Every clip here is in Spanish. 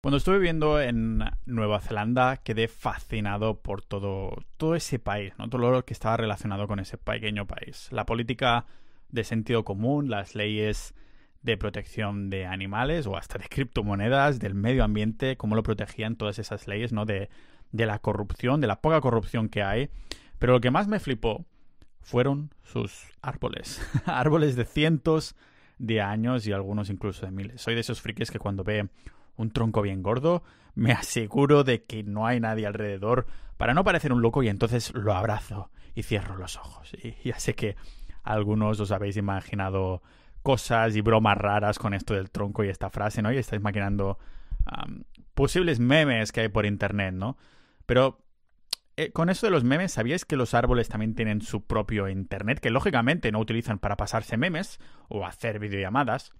Cuando estuve viviendo en Nueva Zelanda quedé fascinado por todo, todo ese país, ¿no? todo lo que estaba relacionado con ese pequeño país. La política de sentido común, las leyes de protección de animales o hasta de criptomonedas, del medio ambiente, cómo lo protegían todas esas leyes, ¿no? De, de la corrupción, de la poca corrupción que hay. Pero lo que más me flipó fueron sus árboles. árboles de cientos de años y algunos incluso de miles. Soy de esos frikis que cuando ve un tronco bien gordo, me aseguro de que no hay nadie alrededor para no parecer un loco y entonces lo abrazo y cierro los ojos. Y ya sé que algunos os habéis imaginado cosas y bromas raras con esto del tronco y esta frase, ¿no? Y estáis imaginando posibles memes que hay por internet, ¿no? Pero eh, con eso de los memes, ¿sabíais que los árboles también tienen su propio internet? Que lógicamente no utilizan para pasarse memes o hacer videollamadas,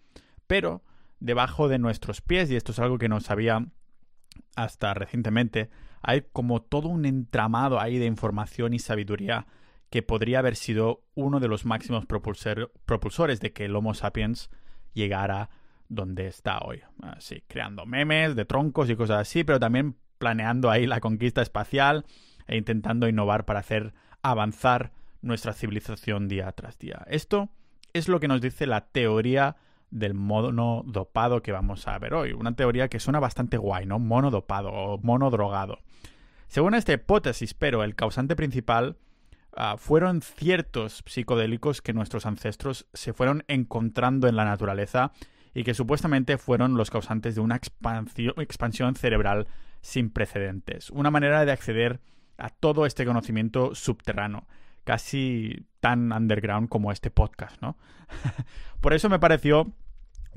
pero debajo de nuestros pies, y esto es algo que no sabía hasta recientemente, hay como todo un entramado ahí de información y sabiduría que podría haber sido uno de los máximos propulsores de que el Homo sapiens llegara donde está hoy. Así, creando memes de troncos y cosas así, pero también planeando ahí la conquista espacial e intentando innovar para hacer avanzar nuestra civilización día tras día. Esto es lo que nos dice la teoría del mono dopado que vamos a ver hoy. Una teoría que suena bastante guay, ¿no? Mono dopado o mono drogado. Según esta hipótesis, pero el causante principal ah, fueron ciertos psicodélicos que nuestros ancestros se fueron encontrando en la naturaleza y que supuestamente fueron los causantes de una expansión cerebral sin precedentes. Una manera de acceder a todo este conocimiento subterráneo casi tan underground como este podcast, ¿no? Por eso me pareció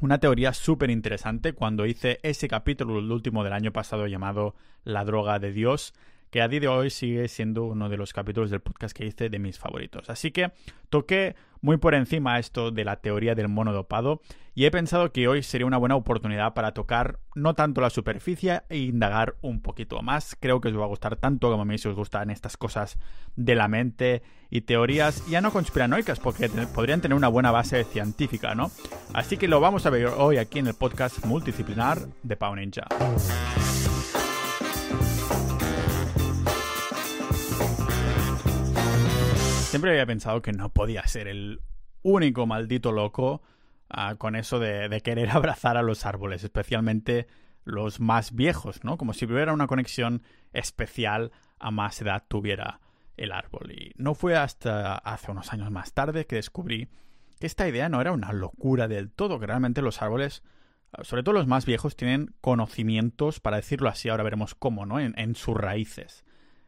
una teoría súper interesante cuando hice ese capítulo, el último del año pasado, llamado La droga de Dios, que a día de hoy sigue siendo uno de los capítulos del podcast que hice de mis favoritos. Así que toqué muy por encima esto de la teoría del mono dopado y he pensado que hoy sería una buena oportunidad para tocar no tanto la superficie e indagar un poquito más. Creo que os va a gustar tanto como a mí si os gustan estas cosas de la mente y teorías ya no conspiranoicas porque podrían tener una buena base científica, ¿no? Así que lo vamos a ver hoy aquí en el podcast multidisciplinar de Pau Ninja. Siempre había pensado que no podía ser el único maldito loco ah, con eso de, querer abrazar a los árboles, especialmente los más viejos, ¿no? Como si hubiera una conexión especial a más edad tuviera el árbol. Y no fue hasta hace unos años más tarde que descubrí que esta idea no era una locura del todo, que realmente los árboles, ah, sobre todo los más viejos, tienen conocimientos, para decirlo así, ahora veremos cómo, ¿no? En, en sus raíces.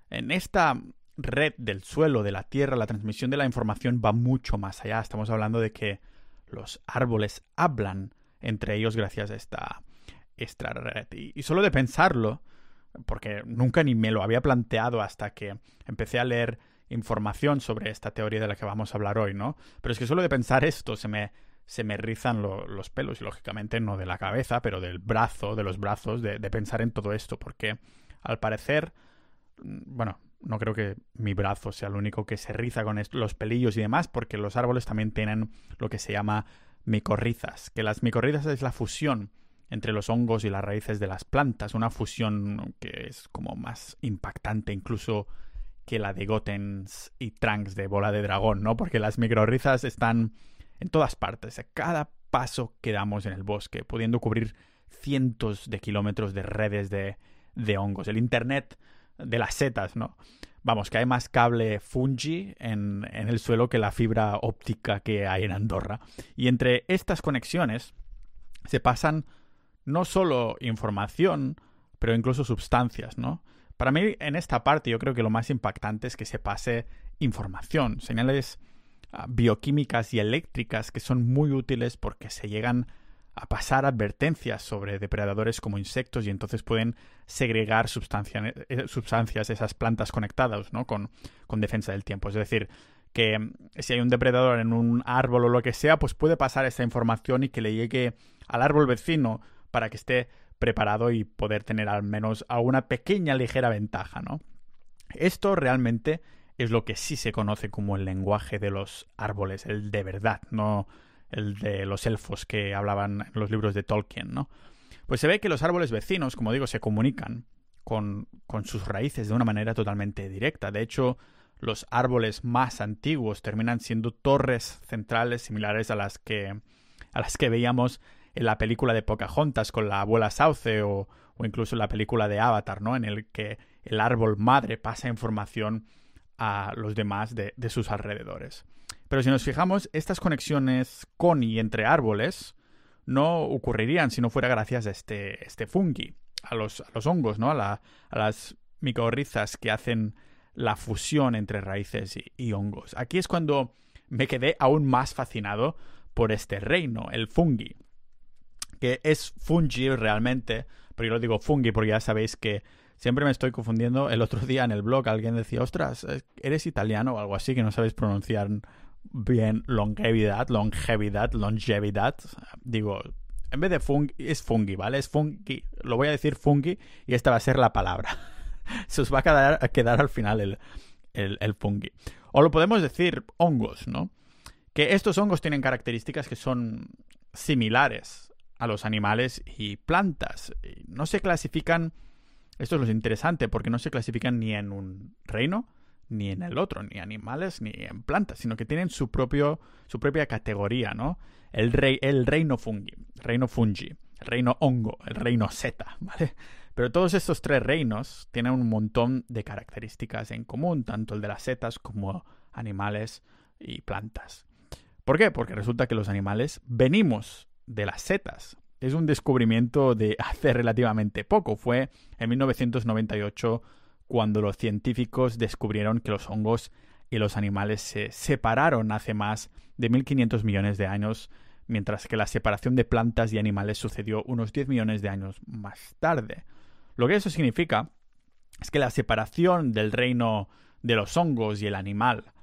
En esta red del suelo, de la tierra, la transmisión de la información va mucho más allá. Estamos hablando de que los árboles hablan entre ellos gracias a esta, esta red. Y, solo de pensarlo, porque nunca ni me lo había planteado hasta que empecé a leer información sobre esta teoría de la que vamos a hablar hoy, ¿no? Pero es que solo de pensar esto se me, se me rizan los pelos, y lógicamente no de la cabeza, pero del brazo, de los brazos, de, pensar en todo esto, porque al parecer, mm, bueno, no creo que mi brazo sea el único que se riza con los pelillos y demás, porque los árboles también tienen lo que se llama micorrizas, que las micorrizas es la fusión entre los hongos y las raíces de las plantas, una fusión que es como más impactante incluso que la de Gotens y Trunks de Bola de Dragón, ¿no? Porque las micorrizas están en todas partes, a cada paso que damos en el bosque, pudiendo cubrir cientos de kilómetros de redes de, de hongos. El Internet de las setas, ¿no? Vamos, que hay más cable fungi en, el suelo que la fibra óptica que hay en Andorra. Y entre estas conexiones se pasan no solo información, pero incluso sustancias, ¿no? Para mí, en esta parte, yo creo que lo más impactante es que se pase información, señales ah, bioquímicas y eléctricas que son muy útiles porque se llegan a pasar advertencias sobre depredadores como insectos y entonces pueden segregar eh, sustancias, esas plantas conectadas, ¿no? Con, con defensa del tiempo. Es decir, que mm, si hay un depredador en un árbol o lo que sea, pues puede pasar esa información y que le llegue al árbol vecino para que esté preparado y poder tener al menos alguna pequeña ligera ventaja, ¿no? Esto realmente es lo que sí se conoce como el lenguaje de los árboles, el de verdad, no el de los elfos que hablaban en los libros de Tolkien, ¿no? Pues se ve que los árboles vecinos, como digo, se comunican con, con sus raíces de una manera totalmente directa. De hecho, los árboles más antiguos terminan siendo torres centrales similares a las que, a las que veíamos en la película de Pocahontas con la abuela Sauce o, incluso en la película de Avatar, ¿no? En el que el árbol madre pasa información a los demás de, de sus alrededores. Pero si nos fijamos, estas conexiones con y entre árboles no ocurrirían si no fuera gracias a este, este fungi, a los, a los hongos, ¿no? A, a las micorrizas que hacen la fusión entre raíces y, hongos. Aquí es cuando me quedé aún más fascinado por este reino, el fungi, que es fungi realmente, pero yo lo digo fungi porque ya sabéis que siempre me estoy confundiendo. El otro día en el blog alguien decía, ostras, eres italiano o algo así que no sabéis pronunciar bien longevidad, longevidad, longevidad. Digo, en vez de fungi, es fungi, ¿vale? Es fungi, lo voy a decir fungi y esta va a ser la palabra. se os va a quedar, al final el, el, fungi. O lo podemos decir hongos, ¿no? Que estos hongos tienen características que son similares a los animales y plantas. No se clasifican, esto es lo interesante, porque no se clasifican ni en un reino ni en el otro, ni animales ni en plantas, sino que tienen su propio su propia categoría, ¿no? El rey el reino fungi, reino fungi, el reino hongo, el reino seta, ¿vale? Pero todos estos tres reinos tienen un montón de características en común, tanto el de las setas como animales y plantas. ¿Por qué? Porque resulta que los animales venimos de las setas. Es un descubrimiento de hace relativamente poco. Fue en 1998 cuando los científicos descubrieron que los hongos y los animales se separaron hace más de 1500 millones de años, mientras que la separación de plantas y animales sucedió unos 10 millones de años más tarde. Lo que eso significa es que la separación del reino de los hongos y el animal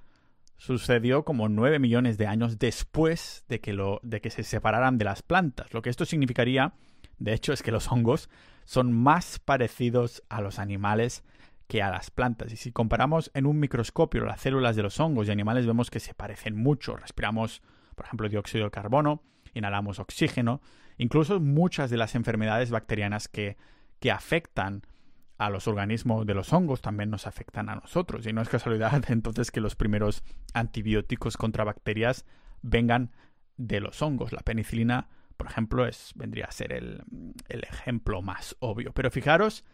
sucedió como nueve millones de años después de que, de que se separaran de las plantas. Lo que esto significaría, de hecho, es que los hongos son más parecidos a los animales que a las plantas. Y si comparamos en un microscopio las células de los hongos y animales, vemos que se parecen mucho. Respiramos, por ejemplo, dióxido de carbono, inhalamos oxígeno, incluso muchas de las enfermedades bacterianas que que afectan a los organismos de los hongos también nos afectan a nosotros. Y no es casualidad entonces que los primeros antibióticos contra bacterias vengan de los hongos. La penicilina, por ejemplo, es, vendría a ser el, el ejemplo más obvio. Pero fijaros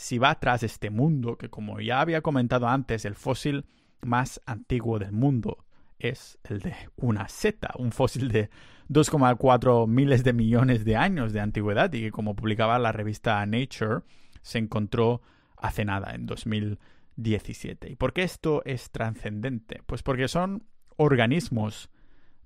si va tras este mundo, que como ya había comentado antes, el fósil más antiguo del mundo es el de una seta, un fósil de 2,4 miles de millones de años de antigüedad y que como publicaba la revista Nature se encontró hace nada, en 2017. ¿Y por qué esto es trascendente? Pues porque son organismos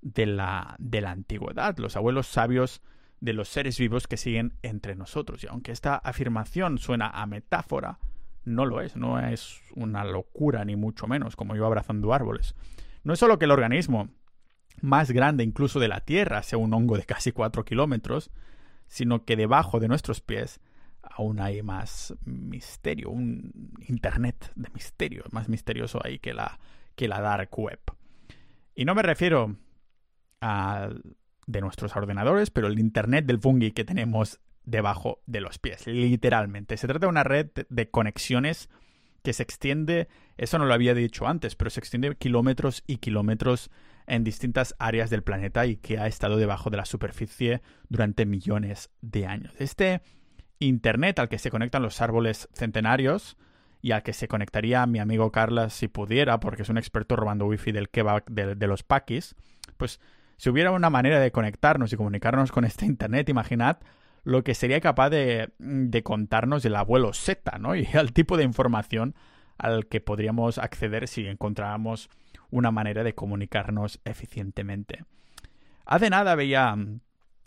de la, de la antigüedad, los abuelos sabios de los seres vivos que siguen entre nosotros. Y aunque esta afirmación suena a metáfora, no lo es, no es una locura ni mucho menos, como yo abrazando árboles. No es solo que el organismo más grande incluso de la Tierra sea un hongo de casi 4 kilómetros, sino que debajo de nuestros pies aún hay más misterio, un Internet de misterio, más misterioso ahí que la, que la Dark Web. Y no me refiero a de nuestros ordenadores, pero el Internet del fungi que tenemos debajo de los pies, literalmente. Se trata de una red de conexiones que se extiende, eso no lo había dicho antes, pero se extiende kilómetros y kilómetros en distintas áreas del planeta y que ha estado debajo de la superficie durante millones de años. Este Internet al que se conectan los árboles centenarios y al que se conectaría mi amigo Carlos si pudiera, porque es un experto robando wifi del kebab de, los paquis, pues si hubiera una manera de conectarnos y comunicarnos con este Internet, imaginad lo que sería capaz de, de contarnos el abuelo Z, ¿no? Y el tipo de información al que podríamos acceder si encontráramos una manera de comunicarnos eficientemente. Hace nada veía mm,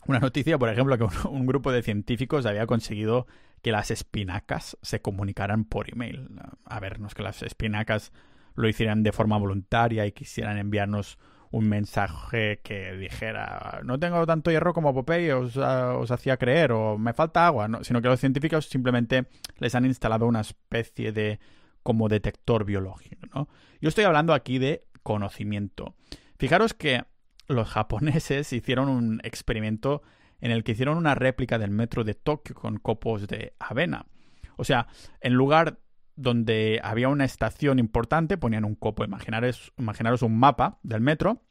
una noticia, por ejemplo, que un, grupo de científicos había conseguido que las espinacas se comunicaran por email. A ver, no es que las espinacas lo hicieran de forma voluntaria y quisieran enviarnos un mensaje que dijera no tengo tanto hierro como Popeye os, ah, os hacía creer o me falta agua, no, sino que los científicos simplemente les han instalado una especie de como detector biológico. ¿no? Yo estoy hablando aquí de conocimiento. Fijaros que los japoneses hicieron un experimento en el que hicieron una réplica del metro de Tokio con copos de avena. O sea, en lugar donde había una estación importante, ponían un copo. Imaginaros, imaginaros un mapa del metro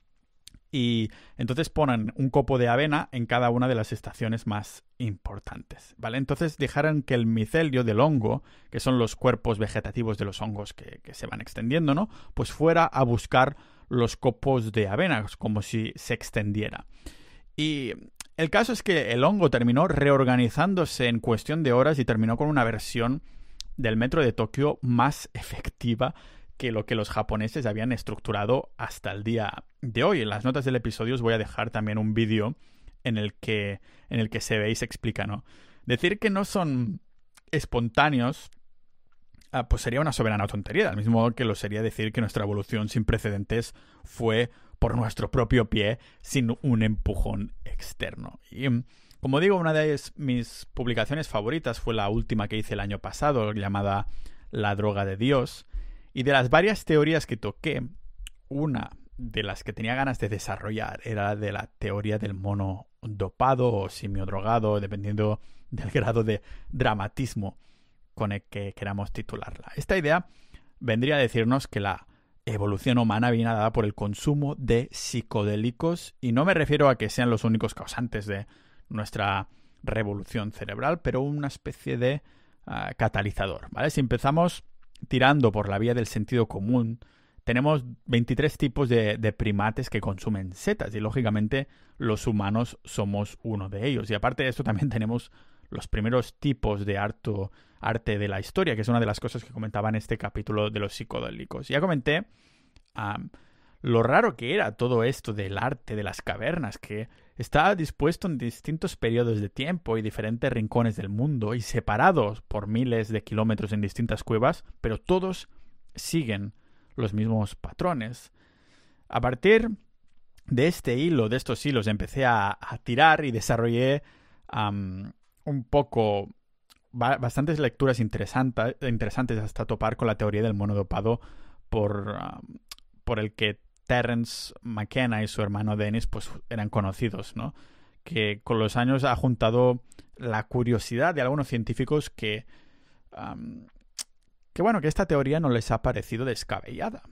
y entonces ponen un copo de avena en cada una de las estaciones más importantes, ¿vale? Entonces dejaron que el micelio del hongo, que son los cuerpos vegetativos de los hongos que, que, se van extendiendo, ¿no? Pues fuera a buscar los copos de avena, como si se extendiera. Y el caso es que el hongo terminó reorganizándose en cuestión de horas y terminó con una versión del metro de Tokio más efectiva que lo que los japoneses habían estructurado hasta el día de hoy. En las notas del episodio os voy a dejar también un vídeo en el que en el que se ve y se explica, ¿no? Decir que no son espontáneos ah, pues sería una soberana tontería, al mismo modo que lo sería decir que nuestra evolución sin precedentes fue por nuestro propio pie sin un empujón externo. Y como digo, una de mis publicaciones favoritas fue la última que hice el año pasado, llamada La droga de Dios, y de las varias teorías que toqué, una de las que tenía ganas de desarrollar era de la teoría del mono dopado o simio drogado, dependiendo del grado de dramatismo con el que queramos titularla. Esta idea vendría a decirnos que la evolución humana viene dada por el consumo de psicodélicos y no me refiero a que sean los únicos causantes de nuestra revolución cerebral, pero una especie de uh, catalizador, ¿vale? Si empezamos tirando por la vía del sentido común, tenemos 23 tipos de, primates que consumen setas y lógicamente los humanos somos uno de ellos. Y aparte de esto también tenemos los primeros tipos de arte de la historia, que es una de las cosas que comentaba en este capítulo de los psicodélicos. Ya comenté lo raro que era todo esto del arte de las cavernas, que estaba dispuesto en distintos periodos de tiempo y diferentes rincones del mundo y separados por miles de kilómetros en distintas cuevas, pero todos siguen los mismos patrones. A partir de este hilo, de estos hilos, empecé a, tirar y desarrollé un poco bastantes lecturas interesantes hasta topar con la teoría del monodopado por, por el que Terence McKenna y su hermano Dennis pues eran conocidos, ¿no? Que con los años ha juntado la curiosidad de algunos científicos que que bueno, que esta teoría no les ha parecido descabellada.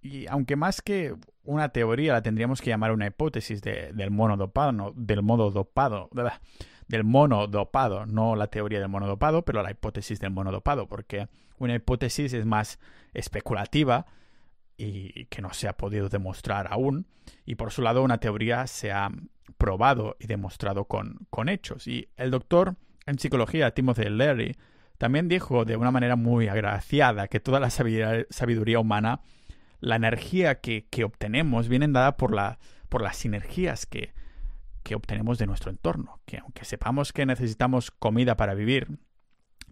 Y aunque más que una teoría la tendríamos que llamar una hipótesis del mono dopado, no, del modo dopado, del mono dopado, no la teoría del mono dopado, pero la hipótesis del mono dopado, porque una hipótesis es más especulativa y que no se ha podido demostrar aún. Y por su lado, una teoría se ha probado y demostrado con, con hechos. Y el doctor en psicología, Timothy Leary, también dijo de una manera muy agraciada que toda la sabiduría, humana, la energía que, que, obtenemos, vienen dada por, la, por las sinergias que, que obtenemos de nuestro entorno. Que aunque sepamos que necesitamos comida para vivir,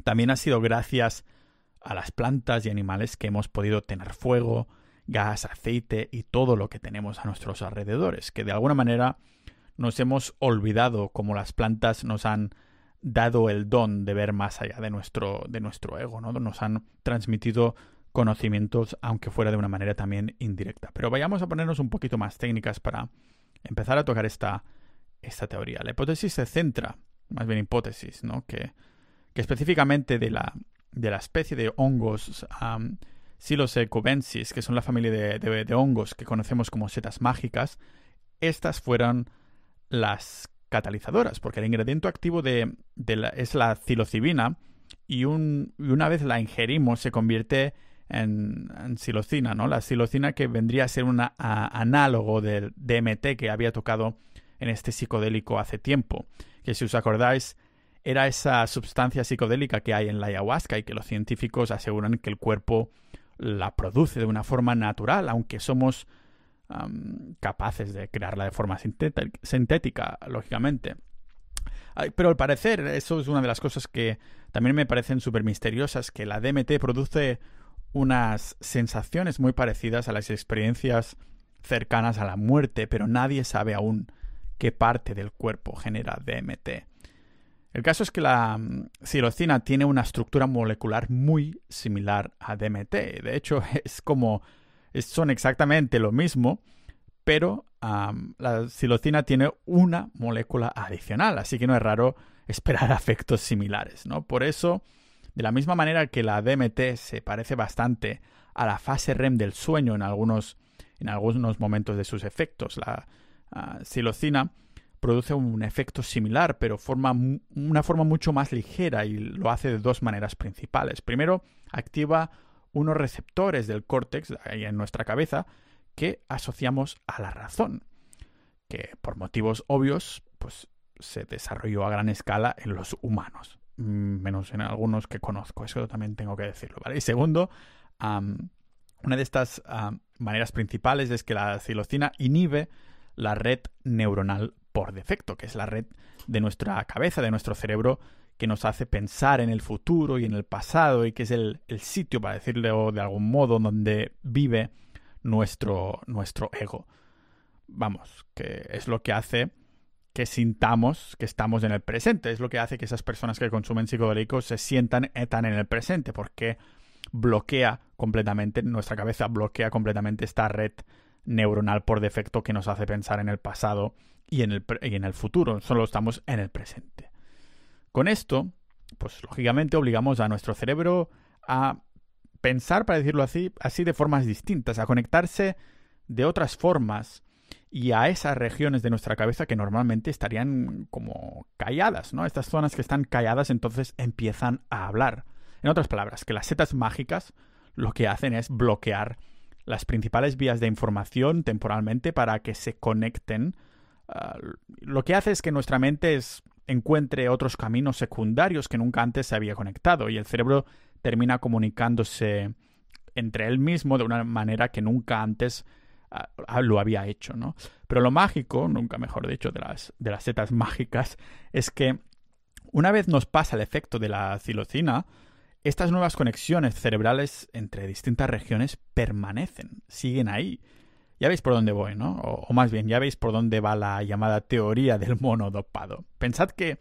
también ha sido gracias a las plantas y animales que hemos podido tener fuego, gas, aceite y todo lo que tenemos a nuestros alrededores, que de alguna manera nos hemos olvidado como las plantas nos han dado el don de ver más allá de nuestro, de nuestro ego, ¿no? Nos han transmitido conocimientos, aunque fuera de una manera también indirecta. Pero vayamos a ponernos un poquito más técnicas para empezar a tocar esta, esta teoría. La hipótesis se centra, más bien hipótesis, ¿no? Que, que específicamente de la, de la especie de hongos Psilocybensis, que son la familia de, hongos que conocemos como setas mágicas, estas fueron las catalizadoras, porque el ingrediente activo de, es la psilocibina y, una vez la ingerimos se convierte en, en psilocina, ¿no? La psilocina que vendría a ser un análogo del DMT que había tocado en este psicodélico hace tiempo, que si os acordáis era esa sustancia psicodélica que hay en la ayahuasca y que los científicos aseguran que el cuerpo la produce de una forma natural, aunque somos capaces de crearla de forma sintética, lógicamente. Pero al parecer, eso es una de las cosas que también me parecen súper misteriosas, que la DMT produce unas sensaciones muy parecidas a las experiencias cercanas a la muerte, pero nadie sabe aún qué parte del cuerpo genera DMT. El caso es que la mm, tiene una estructura molecular muy similar a DMT. De hecho, es como son exactamente lo mismo, pero la psilocina tiene una molécula adicional, así que no es raro esperar efectos similares, ¿no? Por eso, de la misma manera que la DMT se parece bastante a la fase REM del sueño en algunos, en algunos momentos de sus efectos, la psilocina produce un efecto similar, pero forma una forma mucho más ligera y lo hace de dos maneras principales. Primero, activa unos receptores del córtex ahí en nuestra cabeza que asociamos a la razón, que por motivos obvios, pues se desarrolló a gran escala en los humanos, mm, menos en algunos que conozco, eso también tengo que decirlo. Y segundo, una de estas maneras principales es que la psilocina inhibe la red neuronal por defecto, que es la red de nuestra cabeza, de nuestro cerebro, que nos hace pensar en el futuro y en el pasado y que es el, sitio, para decirlo de algún modo, donde vive nuestro, nuestro ego. Vamos, que es lo que hace que sintamos que estamos en el presente, es lo que hace que esas personas que consumen psicodélicos se sientan tan en el presente, porque bloquea completamente, nuestra cabeza bloquea completamente esta red neuronal por defecto que nos hace pensar en el pasado y en el, y en el futuro, solo estamos en el presente. Con esto, pues lógicamente obligamos a nuestro cerebro a pensar, para decirlo así, así de formas distintas, a conectarse de otras formas y a esas regiones de nuestra cabeza que normalmente estarían como calladas, ¿no? Estas zonas que están calladas entonces empiezan a hablar. En otras palabras, que las setas mágicas lo que hacen es bloquear las principales vías de información temporalmente para que se conecten. Ah, lo que hace es que nuestra mente encuentre otros caminos secundarios que nunca antes se había conectado y el cerebro termina comunicándose entre él mismo de una manera que nunca antes ah, lo había hecho, ¿no? Pero lo mágico, nunca mejor dicho, de las, de las setas mágicas, es que una vez nos pasa el efecto de la cilocina, estas nuevas conexiones cerebrales entre distintas regiones permanecen, siguen ahí. Ya veis por dónde voy, ¿no? O, más bien, ya veis por dónde va la llamada teoría del mono dopado. Pensad que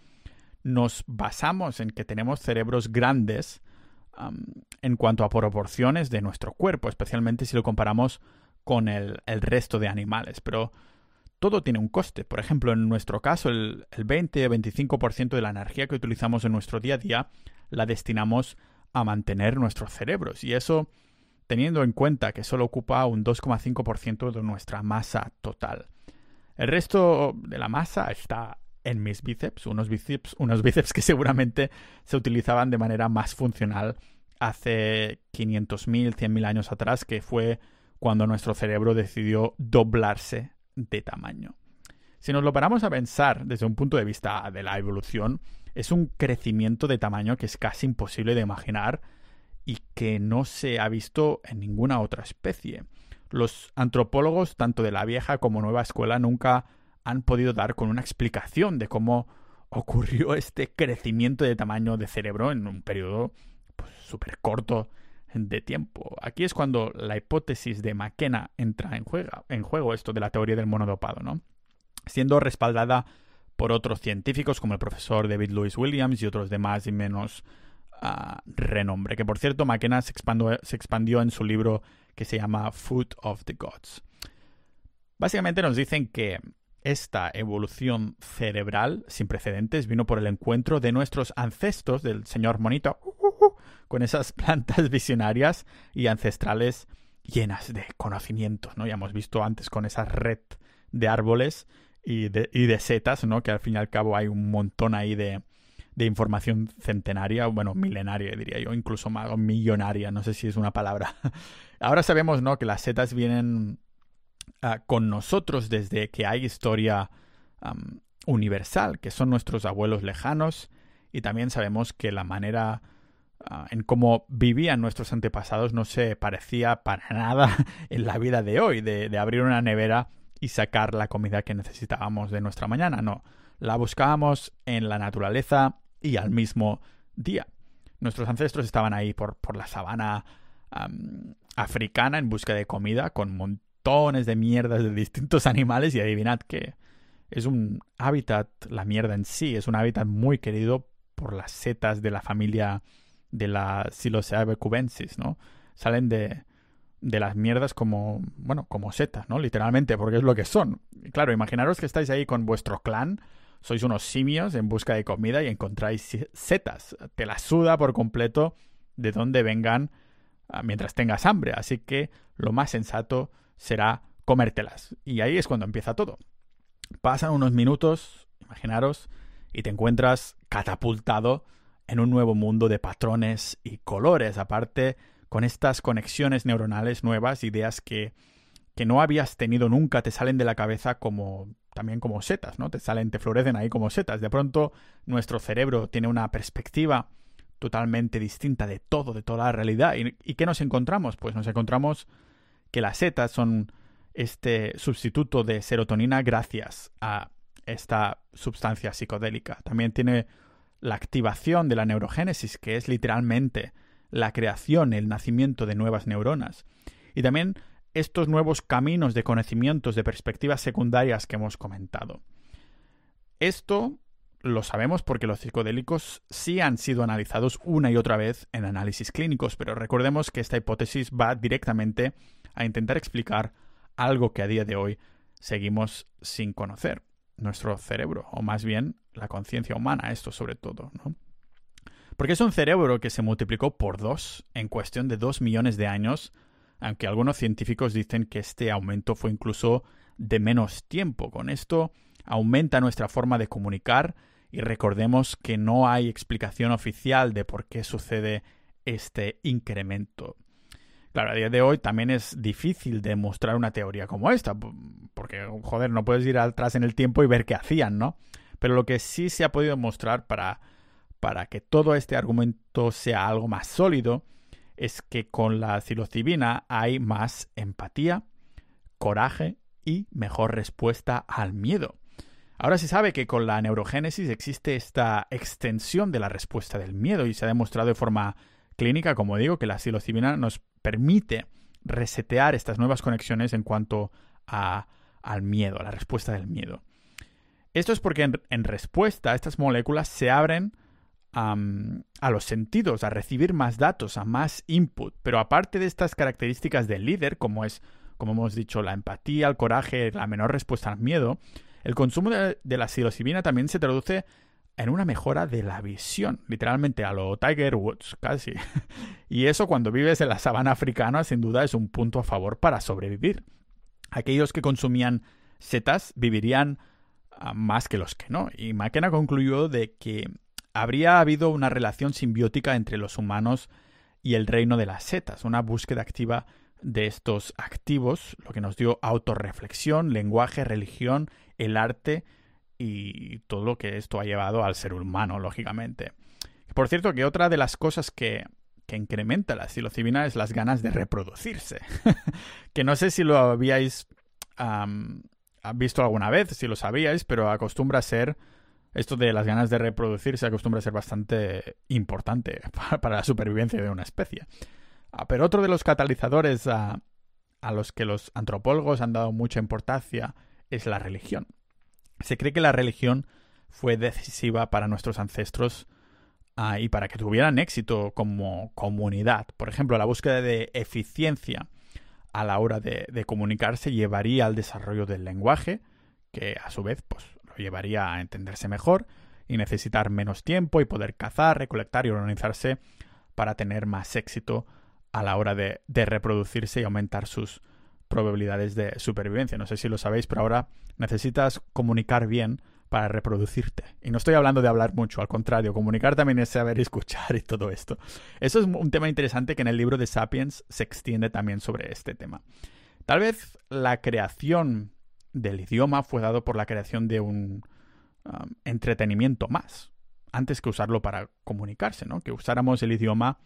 nos basamos en que tenemos cerebros grandes en cuanto a proporciones de nuestro cuerpo, especialmente si lo comparamos con el, resto de animales. Pero todo tiene un coste. Por ejemplo, en nuestro caso, el, el 20-25% de la energía que utilizamos en nuestro día a día la destinamos a mantener nuestros cerebros. Y eso teniendo en cuenta que solo ocupa un 2,5% de nuestra masa total. El resto de la masa está en mis bíceps, unos bíceps, unos bíceps que seguramente se utilizaban de manera más funcional hace 500.000, 100.000 años atrás, que fue cuando nuestro cerebro decidió doblarse de tamaño. Si nos lo paramos a pensar desde un punto de vista de la evolución, es un crecimiento de tamaño que es casi imposible de imaginar y que no se ha visto en ninguna otra especie. Los antropólogos, tanto de la vieja como nueva escuela, nunca han podido dar con una explicación de cómo ocurrió este crecimiento de tamaño de cerebro en un periodo súper pues, corto de tiempo. Aquí es cuando la hipótesis de McKenna entra en juego, en juego esto de la teoría del monodopado, ¿no? Siendo respaldada por otros científicos como el profesor David Lewis Williams y otros de más y menos ah, renombre. Que por cierto, McKenna se expandió, en su libro que se llama Food of the Gods. Básicamente nos dicen que esta evolución cerebral sin precedentes vino por el encuentro de nuestros ancestros, del señor Monito, con esas plantas visionarias y ancestrales llenas de conocimientos, ¿no? Ya hemos visto antes con esa red de árboles y de, y de setas, ¿no? Que al fin y al cabo hay un montón ahí de, de información centenaria, bueno, milenaria diría yo, incluso más, millonaria, no sé si es una palabra. Ahora sabemos, ¿no? Que las setas vienen ah, con nosotros desde que hay historia universal, que son nuestros abuelos lejanos, y también sabemos que la manera ah, en cómo vivían nuestros antepasados no se parecía para nada en la vida de hoy, de, de abrir una nevera y sacar la comida que necesitábamos de nuestra mañana, no. La buscábamos en la naturaleza y al mismo día. Nuestros ancestros estaban ahí por, por la sabana africana en busca de comida con montones de mierdas de distintos animales y adivinad que es un hábitat, la mierda en sí, es un hábitat muy querido por las setas de la familia de la Psilocybe cubensis, ¿no? Salen de, de las mierdas como, bueno, como setas, ¿no? Literalmente, porque es lo que son. Claro, imaginaros que estáis ahí con vuestro clan, sois unos simios en busca de comida y encontráis setas. Te la suda por completo de dónde vengan ah, mientras tengas hambre. Así que lo más sensato será comértelas. Y ahí es cuando empieza todo. Pasan unos minutos, imaginaros, y te encuentras catapultado en un nuevo mundo de patrones y colores. Aparte, con estas conexiones neuronales nuevas, ideas que, que no habías tenido nunca, te salen de la cabeza como también como setas, ¿no? Te salen, te florecen ahí como setas. De pronto nuestro cerebro tiene una perspectiva totalmente distinta de todo, de toda la realidad. ¿Y, ¿Y, qué nos encontramos? Pues nos encontramos que las setas son este sustituto de serotonina gracias a esta sustancia psicodélica. También tiene la activación de la neurogénesis, que es literalmente la creación, el nacimiento de nuevas neuronas. Y también estos nuevos caminos de conocimientos de perspectivas secundarias que hemos comentado. Esto lo sabemos porque los psicodélicos sí han sido analizados una y otra vez en análisis clínicos, pero recordemos que esta hipótesis va directamente a intentar explicar algo que a día de hoy seguimos sin conocer, nuestro cerebro, o más bien la conciencia humana, esto sobre todo, ¿no? Porque es un cerebro que se multiplicó por dos en cuestión de dos millones de años, aunque algunos científicos dicen que este aumento fue incluso de menos tiempo. Con esto aumenta nuestra forma de comunicar y recordemos que no hay explicación oficial de por qué sucede este incremento. Claro, a día de hoy también es difícil demostrar una teoría como esta, porque, joder, no puedes ir atrás en el tiempo y ver qué hacían, ¿no? Pero lo que sí se ha podido mostrar para para que todo este argumento sea algo más sólido es que con la psilocibina hay más empatía, coraje y mejor respuesta al miedo. Ahora se sabe que con la neurogénesis existe esta extensión de la respuesta del miedo y se ha demostrado de forma clínica, como digo, que la psilocibina nos permite resetear estas nuevas conexiones en cuanto a, al miedo, a la respuesta del miedo. Esto es porque en, en respuesta estas moléculas se abren a los sentidos, a recibir más datos, a más input. Pero aparte de estas características del líder, como es, como hemos dicho, la empatía, el coraje, la menor respuesta al miedo, el consumo de, la psilocibina también se traduce en una mejora de la visión, literalmente a lo Tiger Woods, casi. y eso cuando vives en la sabana africana sin duda es un punto a favor para sobrevivir. Aquellos que consumían setas vivirían ah, más que los que no. Y McKenna concluyó de que habría habido una relación simbiótica entre los humanos y el reino de las setas, una búsqueda activa de estos activos, lo que nos dio autorreflexión, lenguaje, religión, el arte y todo lo que esto ha llevado al ser humano, lógicamente. Por cierto, que otra de las cosas que, que incrementa la psilocibina es las ganas de reproducirse. que no sé si lo habíais visto alguna vez, si lo sabíais, pero acostumbra a ser esto de las ganas de reproducirse acostumbra a ser bastante importante para la supervivencia de una especie. Ah, pero otro de los catalizadores a, los que los antropólogos han dado mucha importancia es la religión. Se cree que la religión fue decisiva para nuestros ancestros ah, y para que tuvieran éxito como comunidad. Por ejemplo, la búsqueda de eficiencia a la hora de, de comunicarse llevaría al desarrollo del lenguaje, que a su vez pues, llevaría a entenderse mejor y necesitar menos tiempo y poder cazar, recolectar y organizarse para tener más éxito a la hora de, reproducirse y aumentar sus probabilidades de supervivencia. No sé si lo sabéis, pero ahora necesitas comunicar bien para reproducirte. Y no estoy hablando de hablar mucho, al contrario, comunicar también es saber escuchar y todo esto. Eso es un tema interesante que en el libro de Sapiens se extiende también sobre este tema. Tal vez la creación del idioma fue dado por la creación de un um, entretenimiento más, antes que usarlo para comunicarse, ¿no? Que usáramos el idioma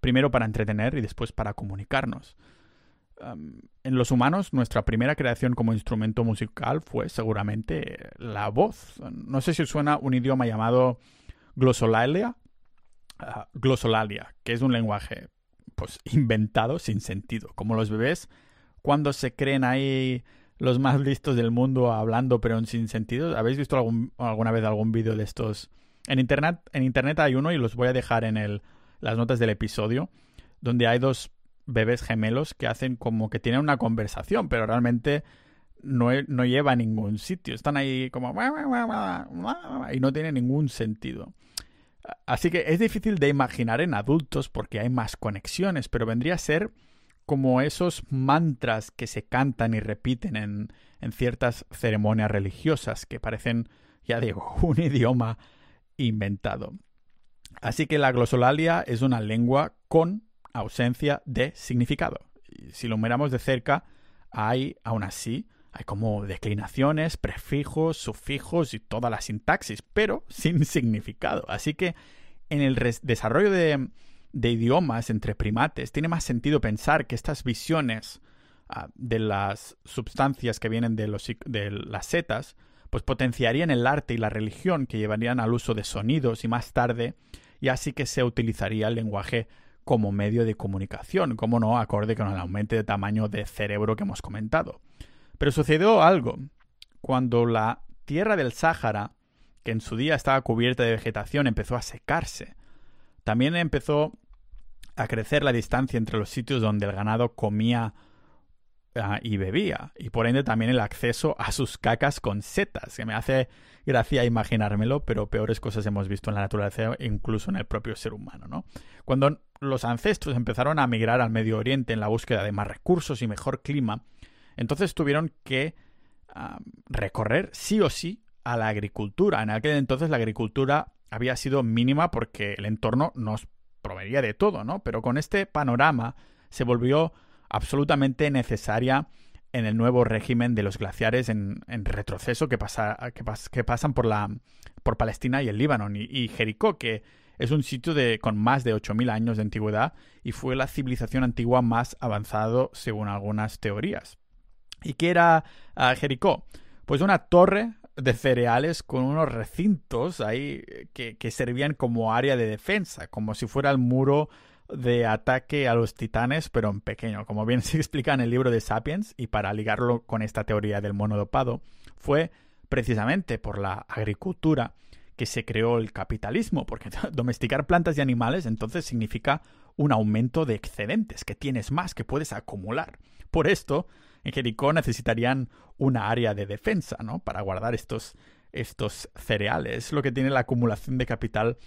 primero para entretener y después para comunicarnos. Um, en los humanos, nuestra primera creación como instrumento musical fue seguramente la voz. No sé si suena un idioma llamado glosolalia, uh, glosolalia, que es un lenguaje pues inventado sin sentido, como los bebés cuando se creen ahí los más listos del mundo hablando pero sin sentido. ¿Habéis visto algún, alguna vez algún vídeo de estos? En internet, en internet hay uno y los voy a dejar en el, las notas del episodio, donde hay dos bebés gemelos que hacen como que tienen una conversación, pero realmente no, no lleva a ningún sitio. Están ahí como... y no tiene ningún sentido. Así que es difícil de imaginar en adultos porque hay más conexiones, pero vendría a ser como esos mantras que se cantan y repiten en, en ciertas ceremonias religiosas que parecen, ya digo, un idioma inventado. Así que la glosolalia es una lengua con ausencia de significado. Si lo miramos de cerca, hay aún así hay como declinaciones, prefijos, sufijos y toda la sintaxis, pero sin significado. Así que en el desarrollo de, idiomas entre primates tiene más sentido pensar que estas visiones ah, de las sustancias que vienen de, los, de las setas, pues potenciarían el arte y la religión que llevarían al uso de sonidos y más tarde y así que se utilizaría el lenguaje como medio de comunicación, como no acorde con el aumento de tamaño de cerebro que hemos comentado. Pero sucedió algo. Cuando la tierra del Sáhara, que en su día estaba cubierta de vegetación, empezó a secarse, también empezó a crecer la distancia entre los sitios donde el ganado comía ah, y bebía, y por ende también el acceso a sus cacas con setas, que me hace gracia imaginármelo, pero peores cosas hemos visto en la naturaleza, incluso en el propio ser humano, ¿no? Cuando los ancestros empezaron a migrar al Medio Oriente en la búsqueda de más recursos y mejor clima, entonces tuvieron que recorrer sí o sí a la agricultura. En aquel entonces la agricultura había sido mínima porque el entorno nos proveía de todo, ¿no? Pero con este panorama se volvió absolutamente necesaria en el nuevo régimen de los glaciares en, retroceso que, pasa, que, pasan por, la, por Palestina y el Líbano. Y, Jericó, que es un sitio de, con más de 8.000 años de antigüedad y fue la civilización antigua más avanzado según algunas teorías. ¿Y qué era ah, Jericó? Pues una torre de cereales con unos recintos ahí que, que, servían como área de defensa, como si fuera el muro de ataque a los titanes, pero en pequeño, como bien se explica en el libro de Sapiens, y para ligarlo con esta teoría del monodopado, fue precisamente por la agricultura que se creó el capitalismo, porque domesticar plantas y animales entonces significa un aumento de excedentes, que tienes más, que puedes acumular. Por esto, en Jericó necesitarían una área de defensa, ¿no? Para guardar estos, estos cereales. Es lo que tiene la acumulación de capital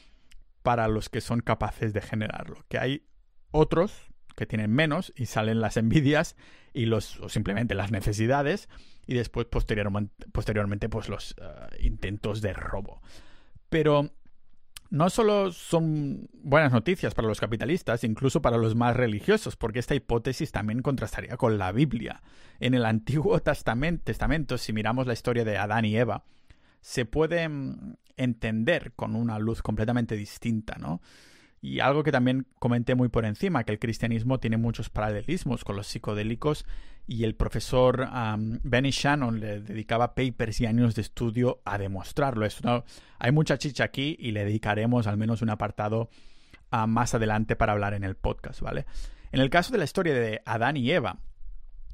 para los que son capaces de generarlo. Que hay otros que tienen menos y salen las envidias y los o simplemente las necesidades y después posteriormente, posteriormente pues los eh, intentos de robo. Pero no solo son buenas noticias para los capitalistas, incluso para los más religiosos, porque esta hipótesis también contrastaría con la Biblia. En el Antiguo Testamento, si miramos la historia de Adán y Eva, se puede mm, entender con una luz completamente distinta, ¿no? Y algo que también comenté muy por encima, que el cristianismo tiene muchos paralelismos con los psicodélicos y el profesor Benny Shannon le dedicaba papers y años de estudio a demostrarlo. hay mucha chicha aquí y le dedicaremos al menos un apartado más adelante para hablar en el podcast, ¿vale? En el caso de la historia de Adán y Eva,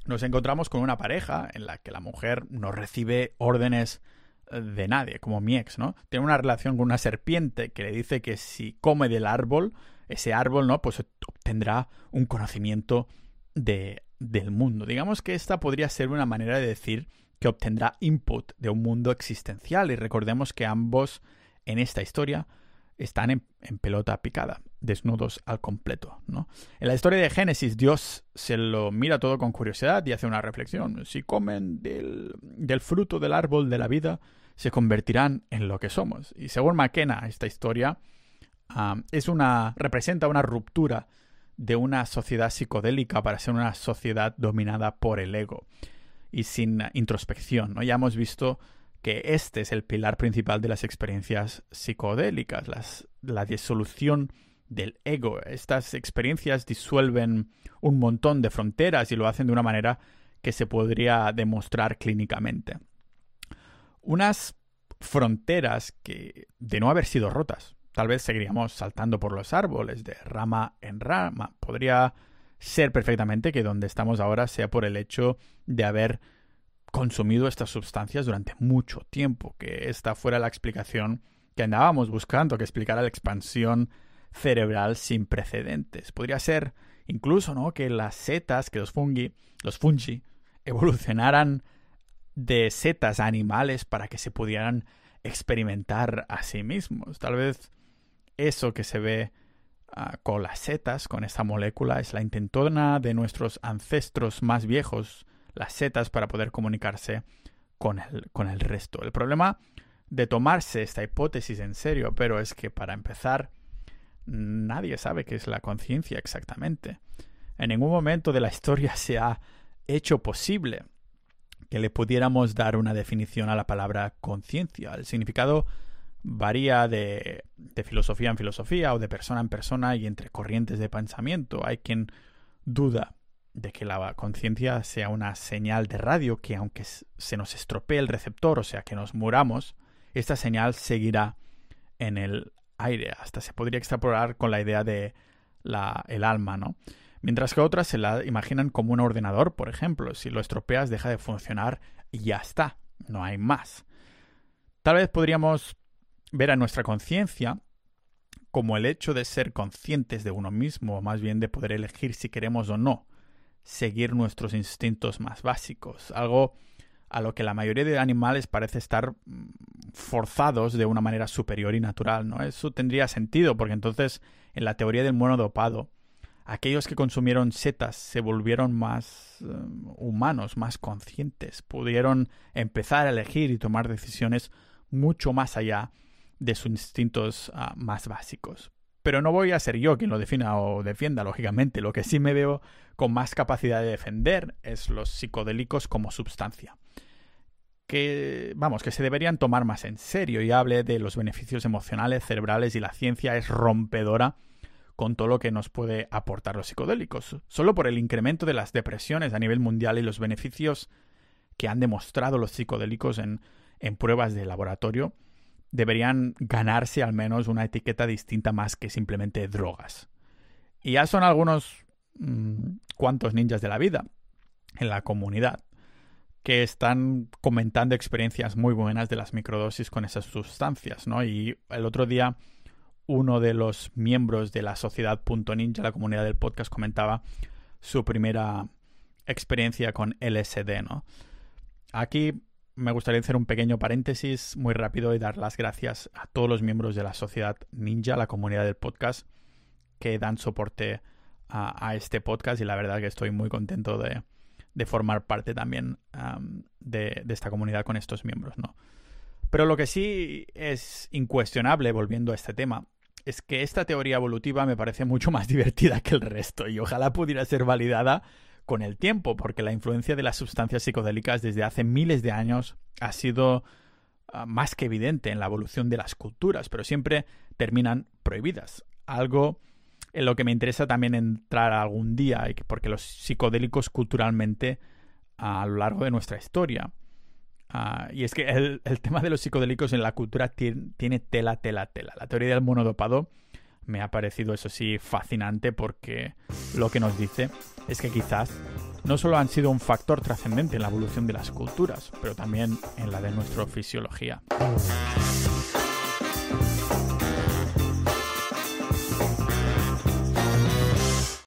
nos encontramos con una pareja en la que la mujer no recibe órdenes de nadie, como mi ex, ¿no? Tiene una relación con una serpiente que le dice que si come del árbol, ese árbol, ¿no? Pues obtendrá un conocimiento de, del mundo. Digamos que esta podría ser una manera de decir que obtendrá input de un mundo existencial y recordemos que ambos en esta historia están en, en, pelota picada, desnudos al completo, ¿no? En la historia de Génesis, Dios se lo mira todo con curiosidad y hace una reflexión. Si comen del, del fruto del árbol de la vida, se convertirán en lo que somos. Y según McKenna, esta historia es una, representa una ruptura de una sociedad psicodélica para ser una sociedad dominada por el ego y sin introspección. ¿no? Ya hemos visto que este es el pilar principal de las experiencias psicodélicas, las, la disolución del ego. Estas experiencias disuelven un montón de fronteras y lo hacen de una manera que se podría demostrar clínicamente. Unas fronteras que, de no haber sido rotas, tal vez seguiríamos saltando por los árboles de rama en rama. Podría ser perfectamente que donde estamos ahora sea por el hecho de haber consumido estas sustancias durante mucho tiempo, que esta fuera la explicación que andábamos buscando, que explicara la expansión cerebral sin precedentes. Podría ser incluso, ¿no? Que las setas, que los fungi, los fungi, evolucionaran de setas a animales para que se pudieran experimentar a sí mismos. Tal vez eso que se ve ah, con las setas, con esta molécula, es la intentona de nuestros ancestros más viejos, las setas, para poder comunicarse con el, con el resto. El problema de tomarse esta hipótesis en serio, pero es que para empezar, nadie sabe qué es la conciencia exactamente. En ningún momento de la historia se ha hecho posible que le pudiéramos dar una definición a la palabra conciencia. El significado varía de, de, filosofía en filosofía o de persona en persona y entre corrientes de pensamiento. Hay quien duda de que la conciencia sea una señal de radio que aunque se nos estropee el receptor, o sea que nos muramos, esta señal seguirá en el aire. Hasta se podría extrapolar con la idea de el alma, ¿no? Mientras que otras se la imaginan como un ordenador, por ejemplo. Si lo estropeas, deja de funcionar y ya está. No hay más. Tal vez podríamos ver a nuestra conciencia como el hecho de ser conscientes de uno mismo, o más bien de poder elegir si queremos o no seguir nuestros instintos más básicos. Algo a lo que la mayoría de animales parece estar mm, forzados de una manera superior y natural, ¿no? Eso tendría sentido, porque entonces, en la teoría del mono dopado, aquellos que consumieron setas se volvieron más eh, humanos, más conscientes, pudieron empezar a elegir y tomar decisiones mucho más allá de sus instintos ah, más básicos. Pero no voy a ser yo quien lo defina o defienda, lógicamente. Lo que sí me veo con más capacidad de defender es los psicodélicos como sustancia. Que, vamos, que se deberían tomar más en serio y hable de los beneficios emocionales, cerebrales y la ciencia es rompedora con todo lo que nos puede aportar los psicodélicos. Solo por el incremento de las depresiones a nivel mundial y los beneficios que han demostrado los psicodélicos en, en pruebas de laboratorio, deberían ganarse al menos una etiqueta distinta más que simplemente drogas. Y ya son algunos mm, cuantos ninjas de la vida en la comunidad que están comentando experiencias muy buenas de las microdosis con esas sustancias, ¿no? Y el otro día uno de los miembros de la sociedad Ninja, la comunidad del podcast, comentaba su primera experiencia con LSD, ¿no? Aquí me gustaría hacer un pequeño paréntesis muy rápido y dar las gracias a todos los miembros de la sociedad ninja, la comunidad del podcast, que dan soporte a, este podcast y la verdad que estoy muy contento de, formar parte también de, esta comunidad con estos miembros, ¿no? Pero lo que sí es incuestionable, volviendo a este tema, es que esta teoría evolutiva me parece mucho más divertida que el resto y ojalá pudiera ser validada con el tiempo, porque la influencia de las sustancias psicodélicas desde hace miles de años ha sido ah, más que evidente en la evolución de las culturas, pero siempre terminan prohibidas. Algo en lo que me interesa también entrar algún día, porque los psicodélicos culturalmente a lo largo de nuestra historia. Ah, y es que el, tema de los psicodélicos en la cultura tiene, tiene tela, tela, tela. La teoría del monodopado me ha parecido, eso sí, fascinante porque lo que nos dice es que quizás no solo han sido un factor trascendente en la evolución de las culturas, pero también en la de nuestra fisiología.